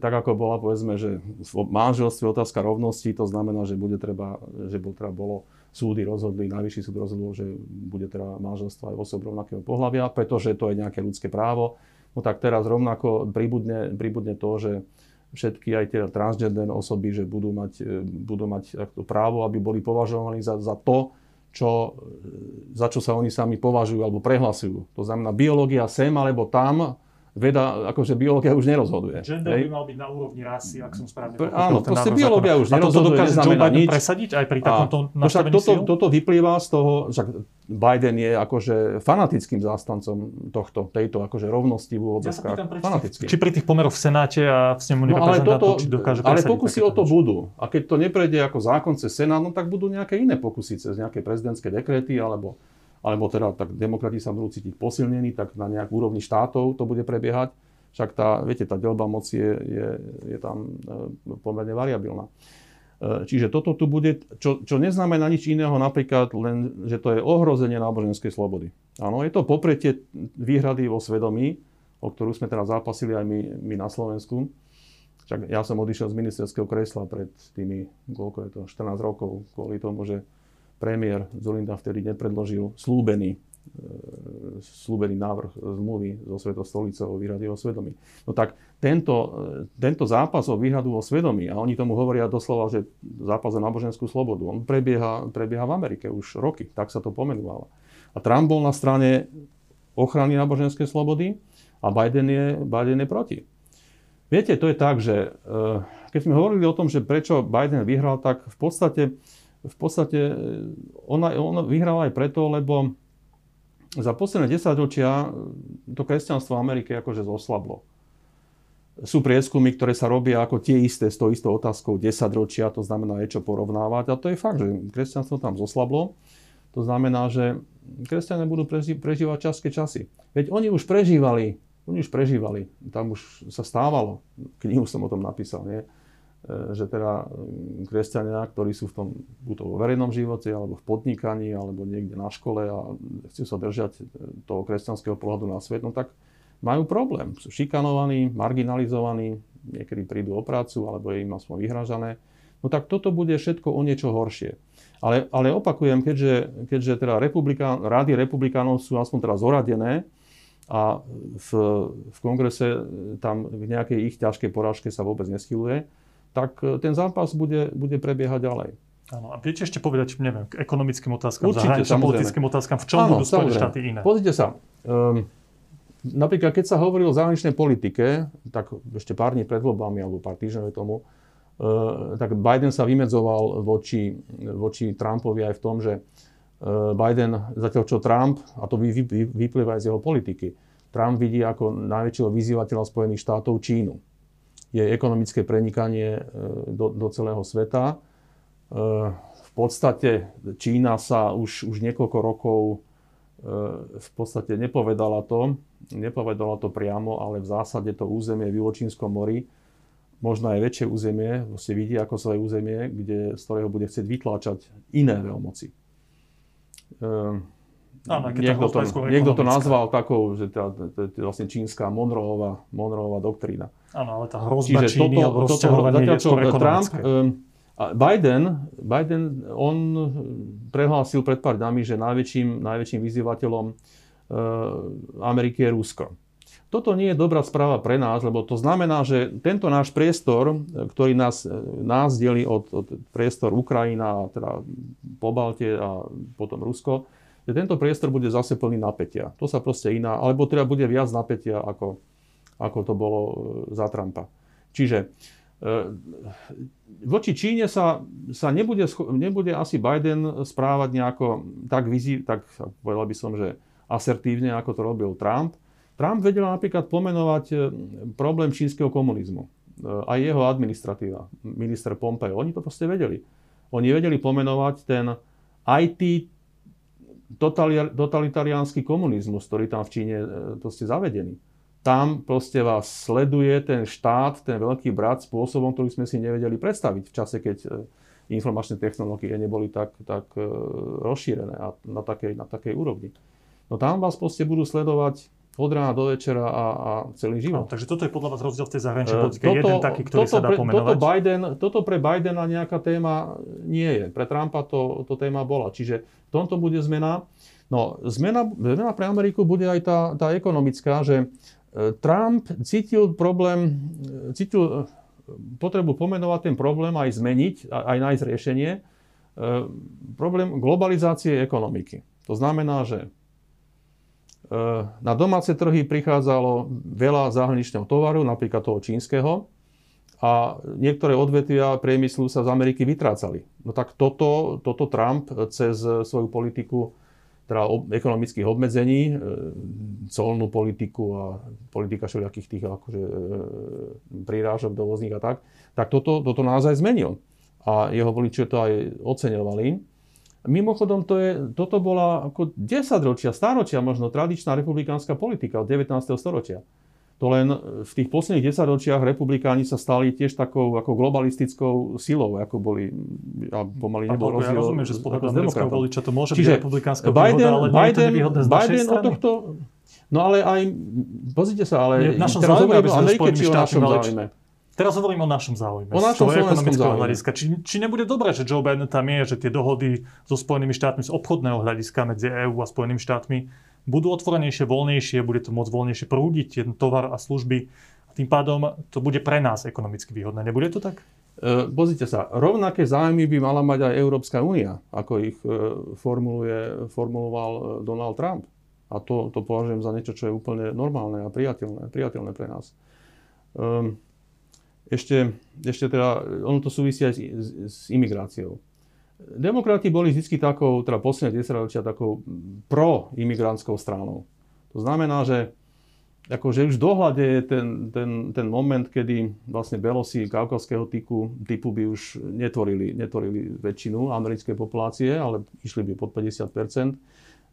tak ako bola povedzme, že v manželstve otázka rovnosti, to znamená, že bude treba, že bol, teda bolo súdy rozhodli, najvyšší súd rozhodol, že bude teda manželstvo aj osob rovnakého pohľavia, pretože to je nejaké ľudské právo. No tak teraz rovnako pribudne, pribudne to, že všetky aj tie transgender osoby, že budú mať, e, budú mať právo, aby boli považovaní za, za to, čo, za čo sa oni sami považujú alebo prehlasujú. To znamená biológia sem alebo tam, veda, akože biológia už nerozhoduje. Gender hej? by mal byť na úrovni rasy, ak som správne pochopil. Áno, proste biológia už nerozhoduje. A to dokáže Joe nič. presadiť aj pri takomto nastavení toto, toto vyplýva z toho, že Biden je akože fanatickým zástancom tohto, tejto akože rovnosti v úvodzovkách. Ja či pri tých pomeroch v Senáte a v snemu no, ale toto, či dokáže Ale pokusy o to niečo. budú. A keď to neprejde ako zákon cez Senát, no tak budú nejaké iné pokusy cez nejaké prezidentské dekrety alebo alebo teda tak demokrati sa budú cítiť posilnení, tak na nejak úrovni štátov to bude prebiehať. Však tá, viete, tá delba moci je, je, je tam e, pomerne variabilná. E, čiže toto tu bude, čo, čo neznamená nič iného, napríklad len, že to je ohrozenie náboženskej slobody. Áno, je to popretie výhrady vo svedomí, o ktorú sme teraz zápasili aj my, my na Slovensku. Však ja som odišiel z ministerského kresla pred tými, koľko je to, 14 rokov, kvôli tomu, že premiér Zulinda vtedy nepredložil slúbený, e, slúbený návrh zmluvy so Svetou stolicou o výhrade o svedomí. No tak tento, e, tento zápas o výhradu o svedomí, a oni tomu hovoria doslova, že zápas o náboženskú slobodu, on prebieha, prebieha v Amerike už roky, tak sa to pomenúvalo. A Trump bol na strane ochrany náboženskej slobody a Biden je, Biden je proti. Viete, to je tak, že keď sme hovorili o tom, že prečo Biden vyhral, tak v podstate, v podstate ona, ona vyhrala aj preto, lebo za posledné 10 ročia to kresťanstvo v Amerike akože zoslablo. Sú prieskumy, ktoré sa robia ako tie isté s tou istou otázkou 10 ročia, to znamená je čo porovnávať. A to je fakt, že kresťanstvo tam zoslablo. To znamená, že kresťania budú prežívať časké časy. Veď oni už prežívali, oni už prežívali, tam už sa stávalo, knihu som o tom napísal, nie? E, že teda mm, kresťania, ktorí sú v tom, buď to vo verejnom živote, alebo v podnikaní, alebo niekde na škole a chcú sa držať e, toho kresťanského pohľadu na svet, no tak majú problém. Sú šikanovaní, marginalizovaní, niekedy prídu o prácu, alebo je im aspoň vyhražané. No tak toto bude všetko o niečo horšie. Ale, ale opakujem, keďže, keďže teda republikán, rády republikánov sú aspoň teraz zoradené a v, v kongrese tam k nejakej ich ťažkej porážke sa vôbec neschyluje, tak e, ten zápas bude, bude prebiehať ďalej. Áno, a viete ešte povedať, neviem, k ekonomickým otázkam, Určite, politickým otázkam, v čom Áno, budú Spojené štáty iné? Pozrite sa, um, napríklad keď sa hovorí o zahraničnej politike, tak ešte pár dní pred voľbami, alebo pár týždňov tomu, uh, tak Biden sa vymedzoval voči, voči Trumpovi aj v tom, že uh, Biden, zatiaľ čo Trump, a to vy, vy, vyplýva aj z jeho politiky, Trump vidí ako najväčšieho vyzývateľa Spojených štátov Čínu je ekonomické prenikanie e, do, do celého sveta. E, v podstate Čína sa už, už niekoľko rokov e, v podstate nepovedala to, nepovedala to priamo, ale v zásade to územie v Juločínskom mori, možno aj väčšie územie, ste vidí ako svoje územie, kde, z ktorého bude chcieť vytláčať iné veľmoci. Áno, niekto, to, niekto to nazval takou, že to je vlastne čínska Monroeová, Monroeová doktrína. Áno, ale tá hrozba Čiže Číny toto, toto, zatiaľ, čo Trump, um, Biden, Biden, on prehlásil pred pár dňami, že najväčším, najväčším vyzývateľom uh, Ameriky je Rusko. Toto nie je dobrá správa pre nás, lebo to znamená, že tento náš priestor, ktorý nás, nás delí od, od priestor Ukrajina, teda Pobaltie a potom Rusko, že tento priestor bude zase plný napätia. To sa proste iná, alebo teda bude viac napätia, ako, ako to bolo e, za Trumpa. Čiže e, voči Číne sa, sa nebude, nebude asi Biden správať nejako tak, vizí, tak povedal by som, že asertívne, ako to robil Trump. Trump vedel napríklad pomenovať e, problém čínskeho komunizmu. Aj jeho administratíva, minister Pompeo. Oni to proste vedeli. Oni vedeli pomenovať ten IT totalitariánsky komunizmus, ktorý tam v Číne e, proste zavedený. Tam proste vás sleduje ten štát, ten veľký brat spôsobom, ktorý sme si nevedeli predstaviť v čase, keď e, informačné technológie neboli tak, tak e, rozšírené a na takej, na takej úrovni. No tam vás proste budú sledovať od rána do večera a, a celý život. No, takže toto je podľa vás rozdiel v tej zahraničnej politike. Toto, Jeden taký, ktorý toto sa dá pomenovať. Toto, Biden, toto pre Bidena nejaká téma nie je. Pre Trumpa to, to téma bola. Čiže v tomto bude zmena. No, zmena, zmena pre Ameriku bude aj tá, tá ekonomická, že e, Trump cítil problém, e, cítil e, potrebu pomenovať ten problém, aj zmeniť, aj nájsť riešenie. Problém globalizácie ekonomiky. To znamená, že na domáce trhy prichádzalo veľa zahraničného tovaru, napríklad toho čínskeho, a niektoré odvetvia priemyslu sa z Ameriky vytrácali. No tak toto, toto Trump cez svoju politiku teda ekonomických obmedzení, e, colnú politiku a politika všelijakých tých akože, e, prírážok dovozných a tak, tak toto, toto naozaj zmenil. A jeho voliči to aj oceňovali. Mimochodom, to je, toto bola ako 10 ročia, stáročia možno tradičná republikánska politika od 19. storočia. To len v tých posledných 10 ročiach republikáni sa stali tiež takou ako globalistickou silou, ako boli, a pomaly nebol rozdiel. Ja rozumiem, že z pohľadu amerického voliča to môže Čiže byť republikánska Biden, výhoda, ale Biden, nie je to z Biden od tohto, No ale aj, pozrite sa, ale nie, teraz hovoríme o Amerike či o našom záujme. Teraz hovorím o našom záujme. O našom slovenskom záujme. Hľadiska. Či, či nebude dobré, že Joe Biden tam je, že tie dohody so Spojenými štátmi z obchodného hľadiska medzi EÚ a Spojenými štátmi budú otvorenejšie, voľnejšie, bude to môcť voľnejšie prúdiť ten tovar a služby. A tým pádom to bude pre nás ekonomicky výhodné. Nebude to tak? E, pozrite sa, rovnaké zájmy by mala mať aj Európska únia, ako ich e, formuluje, formuloval e, Donald Trump. A to, to považujem za niečo, čo je úplne normálne a priateľné, priateľné pre nás. Um, ešte, ešte teda, ono to súvisí aj s, s imigráciou. Demokrati boli vždy takou, teda posledné 10 ročia, takou pro-imigrantskou stranou. To znamená, že akože už v dohľade je ten, ten, ten moment, kedy vlastne belosi kaukavského typu, typu by už netvorili, netvorili väčšinu americkej populácie, ale išli by pod 50%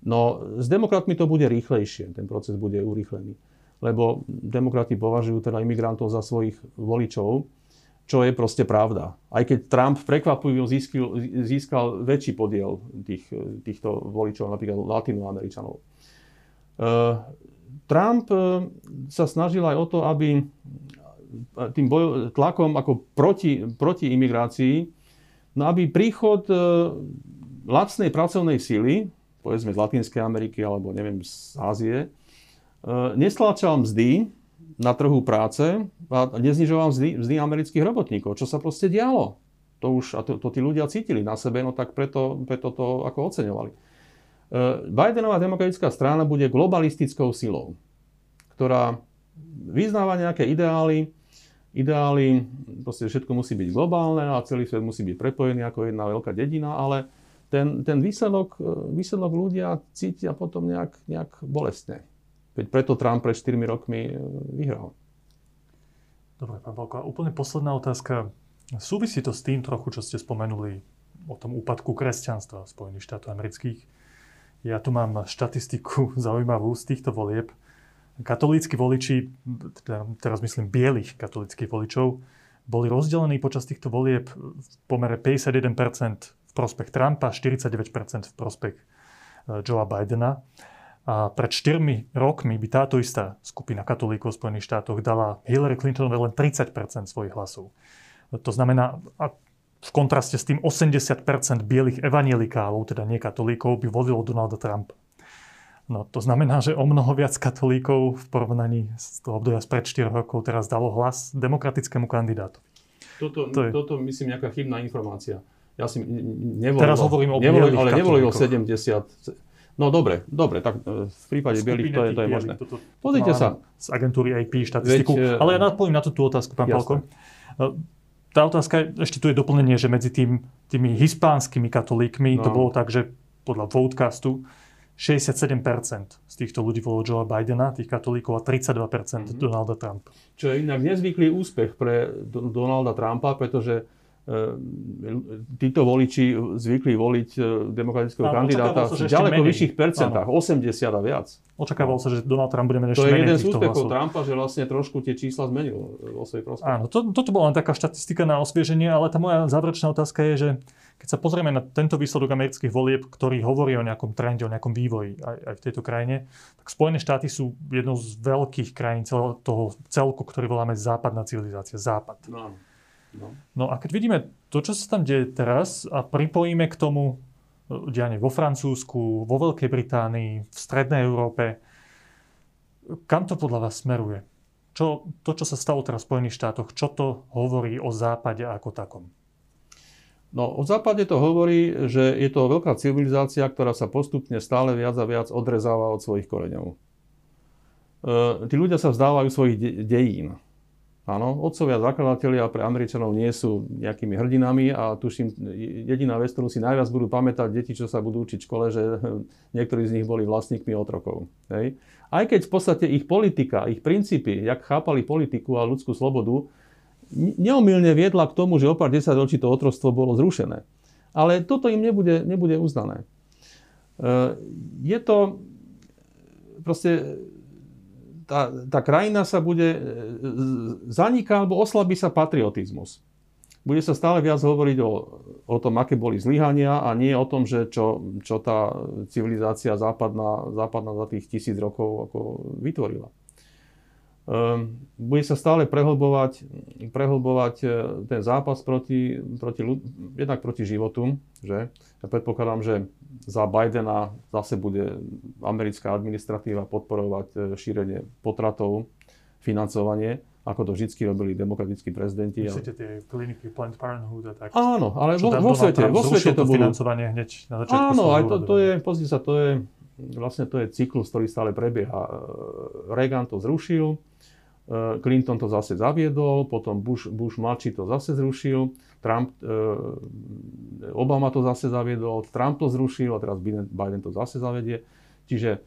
No s demokratmi to bude rýchlejšie, ten proces bude urýchlený. Lebo demokrati považujú teda imigrantov za svojich voličov, čo je proste pravda. Aj keď Trump prekvapivo získal, získal väčší podiel tých, týchto voličov, napríklad latinoameričanov. Uh, Trump e, sa snažil aj o to, aby e, tým boj, tlakom ako proti, proti imigrácii, no aby príchod e, lacnej pracovnej síly, povedzme z Latinskej Ameriky alebo neviem z Ázie, nestláčal mzdy na trhu práce a neznižoval mzdy, mzdy amerických robotníkov, čo sa proste dialo. To už, a to, to tí ľudia cítili na sebe, no tak preto, preto to ako oceňovali. E, Bidenová demokratická strana bude globalistickou silou, ktorá vyznáva nejaké ideály, ideály, proste všetko musí byť globálne a celý svet musí byť prepojený ako jedna veľká dedina, ale ten, ten výsledok, e, výsledok ľudia cítia potom nejak, nejak bolestne. Veď preto Trump pred 4 rokmi e, vyhral. Dobre, pán Balko, a úplne posledná otázka. Súvisí to s tým trochu, čo ste spomenuli o tom úpadku kresťanstva v Spojených štátoch amerických. Ja tu mám štatistiku <laughs> zaujímavú z týchto volieb. Katolícky voliči, teda teraz myslím bielých katolíckých voličov, boli rozdelení počas týchto volieb v pomere 51% v prospech Trumpa, 49% v prospech e, Joea Bidena. A pred 4 rokmi by táto istá skupina katolíkov v Spojených štátoch dala Hillary Clintonovej len 30% svojich hlasov. To znamená, a v kontraste s tým 80% bielých evanielikálov, teda nie katolíkov, by volilo Donalda Trumpa. No, to znamená, že o mnoho viac katolíkov v porovnaní z toho obdobia spred 4 rokov teraz dalo hlas demokratickému kandidátovi. Toto, to je... toto myslím, nejaká chybná informácia. Ja si nevolil, Teraz hovorím o nevolil, ale nevolilo 70. No dobre, dobre, tak e, v prípade bielých to je, to je možné. Toto, Pozrite sa. Z agentúry AP štatistiku. Veď, e, ale ja nadpovím na tú, tú otázku, pán Palko tá otázka, ešte tu je doplnenie, že medzi tým, tými hispánskymi katolíkmi no. to bolo tak, že podľa votecastu 67% z týchto ľudí volilo Joea Bidena, tých katolíkov, a 32% mm-hmm. Donalda Trumpa. Čo je inak nezvyklý úspech pre Donalda Trumpa, pretože títo voliči zvykli voliť e, demokratického Áno, kandidáta v ďaleko menej. vyšších percentách, Áno. 80 a viac. Očakával sa, že Donald Trump bude mať ešte To je jeden z úspechov Trumpa, že vlastne trošku tie čísla zmenil e, vo svojej prospech. Áno, to, toto bola len taká štatistika na osvieženie, ale tá moja záverečná otázka je, že keď sa pozrieme na tento výsledok amerických volieb, ktorý hovorí o nejakom trende, o nejakom vývoji aj, aj v tejto krajine, tak Spojené štáty sú jednou z veľkých krajín celého toho celku, ktorý voláme západná civilizácia, západ. No. No. no a keď vidíme to, čo sa tam deje teraz a pripojíme k tomu e, dianie vo Francúzsku, vo Veľkej Británii, v Strednej Európe, kam to podľa vás smeruje? Čo, to, čo sa stalo teraz v Spojených štátoch, čo to hovorí o Západe ako takom? No, o Západe to hovorí, že je to veľká civilizácia, ktorá sa postupne stále viac a viac odrezáva od svojich koreňov. E, tí ľudia sa vzdávajú svojich de- dejín. Áno, otcovia zakladatelia pre Američanov nie sú nejakými hrdinami a tuším, jediná vec, ktorú si najviac budú pamätať deti, čo sa budú učiť v škole, že <laughs> niektorí z nich boli vlastníkmi otrokov. Hej. Aj keď v podstate ich politika, ich princípy, jak chápali politiku a ľudskú slobodu, neomilne viedla k tomu, že o pár desaťročí to otrostvo bolo zrušené. Ale toto im nebude, nebude uznané. E, je to proste tá, tá krajina sa bude, e, zaniká alebo oslabí sa patriotizmus. Bude sa stále viac hovoriť o, o tom, aké boli zlyhania a nie o tom, že čo, čo tá civilizácia západná, západná za tých tisíc rokov ako vytvorila. Um, bude sa stále prehlbovať, prehlbovať e, ten zápas proti, proti, jednak proti životu. Že? Ja predpokladám, že za Bidena zase bude americká administratíva podporovať e, šírenie potratov, financovanie, ako to vždy robili demokratickí prezidenti. Myslíte tie kliniky Planned Parenthood a tak? Áno, ale vo, vo svete, vo svete to financovanie hneď na začiatku Áno, aj to, to je, pozrite sa, to je vlastne to je cyklus, ktorý stále prebieha. Reagan to zrušil, Clinton to zase zaviedol, potom Bush, Bush mladší to zase zrušil, Trump, Obama to zase zaviedol, Trump to zrušil a teraz Biden, to zase zavedie. Čiže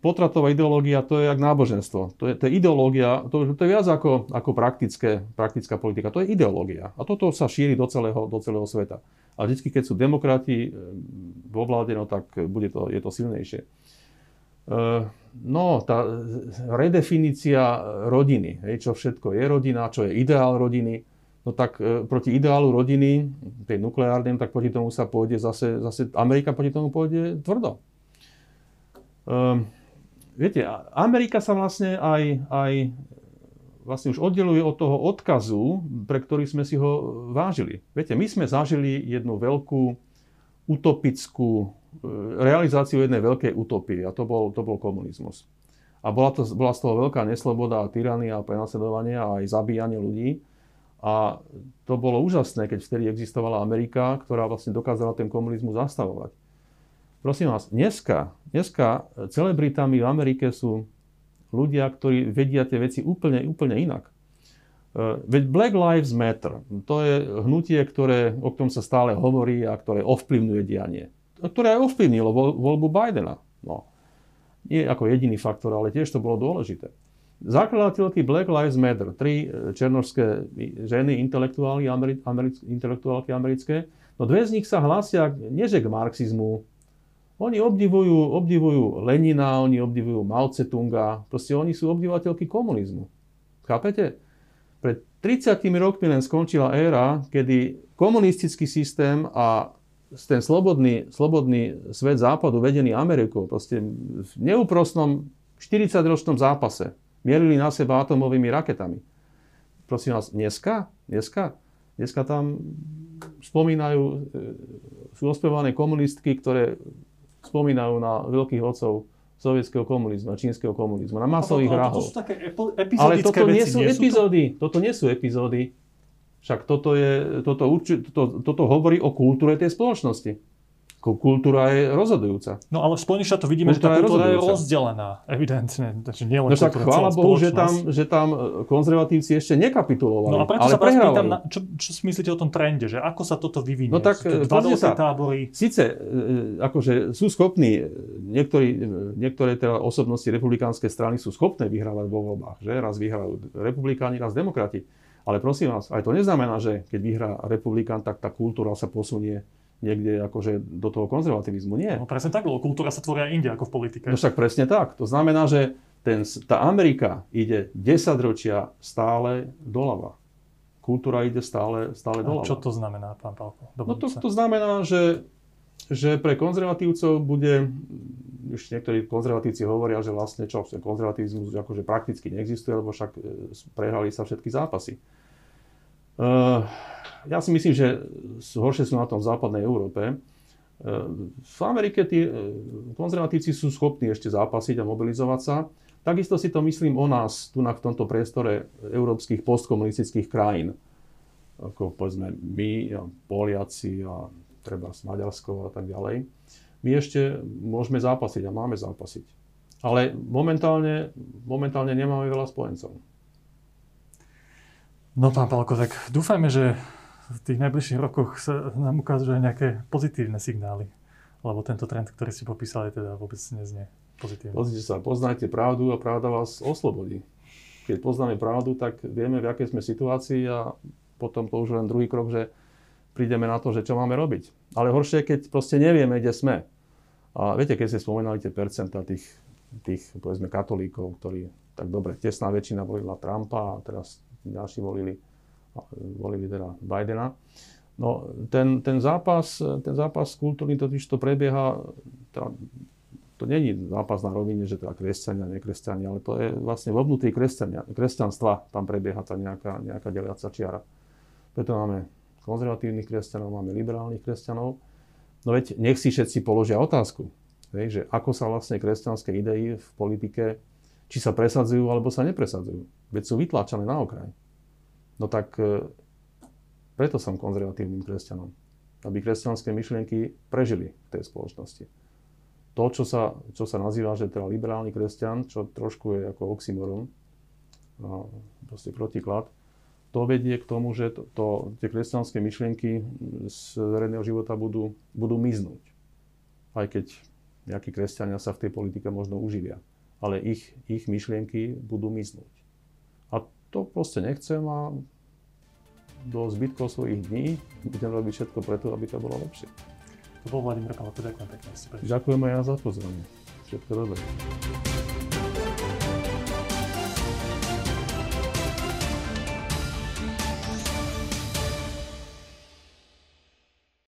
potratová ideológia to je jak náboženstvo. To je, to je ideológia, to, to je viac ako, ako praktické, praktická politika. To je ideológia. A toto sa šíri do celého, do celého sveta. A vždy, keď sú demokrati eh, vo vláde, no tak bude to, je to silnejšie. Eh, no, tá redefinícia rodiny, hej, čo všetko je rodina, čo je ideál rodiny, no tak eh, proti ideálu rodiny, tej nukleárnej, tak proti tomu sa pôjde zase, zase Amerika proti tomu pôjde tvrdo. Um, viete, Amerika sa vlastne aj, aj vlastne už oddeluje od toho odkazu, pre ktorý sme si ho vážili. Viete, my sme zažili jednu veľkú utopickú e, realizáciu jednej veľkej utopie a to bol, to bol komunizmus. A bola, to, bola z toho veľká nesloboda, tyrania, prenasledovanie a aj zabíjanie ľudí. A to bolo úžasné, keď vtedy existovala Amerika, ktorá vlastne dokázala ten komunizmus zastavovať. Prosím vás, dneska, dneska celebritami v Amerike sú ľudia, ktorí vedia tie veci úplne, úplne inak. E, veď Black Lives Matter, to je hnutie, ktoré, o ktorom sa stále hovorí a ktoré ovplyvňuje dianie. Ktoré aj ovplyvnilo voľbu Bidena. No. Nie ako jediný faktor, ale tiež to bolo dôležité. Zakladateľky Black Lives Matter, tri e, černožské ženy, intelektuálky, americ, americ, intelektuálky americké, no dve z nich sa hlásia nie že k marxizmu, oni obdivujú, obdivujú Lenina, oni obdivujú Mao Tse-tunga, proste oni sú obdivateľky komunizmu. Chápete? Pred 30 rokmi len skončila éra, kedy komunistický systém a ten slobodný, slobodný svet západu vedený Amerikou proste v neúprosnom 40-ročnom zápase mierili na seba atomovými raketami. Prosím vás, dneska, dneska, dneska tam spomínajú, e, sú ospievané komunistky, ktoré spomínajú na veľkých otcov sovietského komunizmu a čínskeho komunizmu, na masových ale, ale To sú také ale toto veci, nie sú nie epizódy. Sú to? Toto nie sú epizódy. Však toto, je, toto, urči, toto, toto hovorí o kultúre tej spoločnosti kultúra je rozhodujúca. No ale v Spojených štátoch vidíme, kultúra že tá kultúra je, je rozdelená, evidentne. Takže nie len no však chvála Bohu, že tam, že tam konzervatívci ešte nekapitulovali. No a preto ale sa vás pýtam, na, čo, čo si myslíte o tom trende, že ako sa toto vyvinie? No tak dva sa, tábory. Síce e, akože sú schopní, niektorí, niektoré teda osobnosti republikánskej strany sú schopné vyhrávať vo voľbách, že raz vyhrajú republikáni, raz demokrati. Ale prosím vás, aj to neznamená, že keď vyhrá republikán, tak tá kultúra sa posunie niekde akože do toho konzervativizmu. Nie. No presne tak, lebo kultúra sa tvoria inde ako v politike. No však presne tak. To znamená, že ten, tá Amerika ide 10 ročia stále doľava. Kultúra ide stále, stále doľava. A čo to znamená, pán Pálko? No to, to znamená, že, že pre konzervatívcov bude, už niektorí konzervatívci hovoria, že vlastne čo, konzervativizmus akože prakticky neexistuje, lebo však e, prehrali sa všetky zápasy. Uh, ja si myslím, že horšie sú na tom v západnej Európe. E, v Amerike tí e, konzervatívci sú schopní ešte zápasiť a mobilizovať sa. Takisto si to myslím o nás, tu na v tomto priestore európskych postkomunistických krajín. Ako povedzme my, a Poliaci a treba z Maďarsko a tak ďalej. My ešte môžeme zápasiť a máme zápasiť. Ale momentálne, momentálne nemáme veľa spojencov. No pán Palko, tak dúfajme, že v tých najbližších rokoch sa nám ukážu aj nejaké pozitívne signály. Lebo tento trend, ktorý ste popísali, teda vôbec neznie pozitívne. Pozrite sa, poznajte pravdu a pravda vás oslobodí. Keď poznáme pravdu, tak vieme, v akej sme situácii a potom to už len druhý krok, že prídeme na to, že čo máme robiť. Ale horšie je, keď proste nevieme, kde sme. A viete, keď ste spomenali tie percenta tých, tých povedzme, katolíkov, ktorí tak dobre, tesná väčšina volila Trumpa a teraz ďalší volili volili teda Bidena. No, ten, ten zápas, ten zápas kultúrny totiž to prebieha, teda, to není zápas na rovine, že teda kresťania, nekresťania, ale to je vlastne vo vnútri kresťanstva, tam prebieha tá nejaká, nejaká deliaca čiara. Preto máme konzervatívnych kresťanov, máme liberálnych kresťanov. No veď nech si všetci položia otázku, že ako sa vlastne kresťanské idei v politike, či sa presadzujú alebo sa nepresadzujú. Veď sú vytláčané na okraj. No tak e, preto som konzervatívnym kresťanom. Aby kresťanské myšlienky prežili v tej spoločnosti. to, čo sa, čo sa nazýva, že teda liberálny kresťan, čo trošku je ako oxymoron, a proste protiklad, to vedie k tomu, že to, to, tie kresťanské myšlienky z verejného života budú, budú miznúť. Aj keď nejakí kresťania sa v tej politike možno uživia. Ale ich, ich myšlienky budú miznúť. A to proste nechcem a do zbytkov svojich dní budem robiť všetko preto, aby to bolo lepšie. To bol Vladimír Palato, ďakujem pekne. Ďakujem aj ja za pozvanie. Všetko dobré.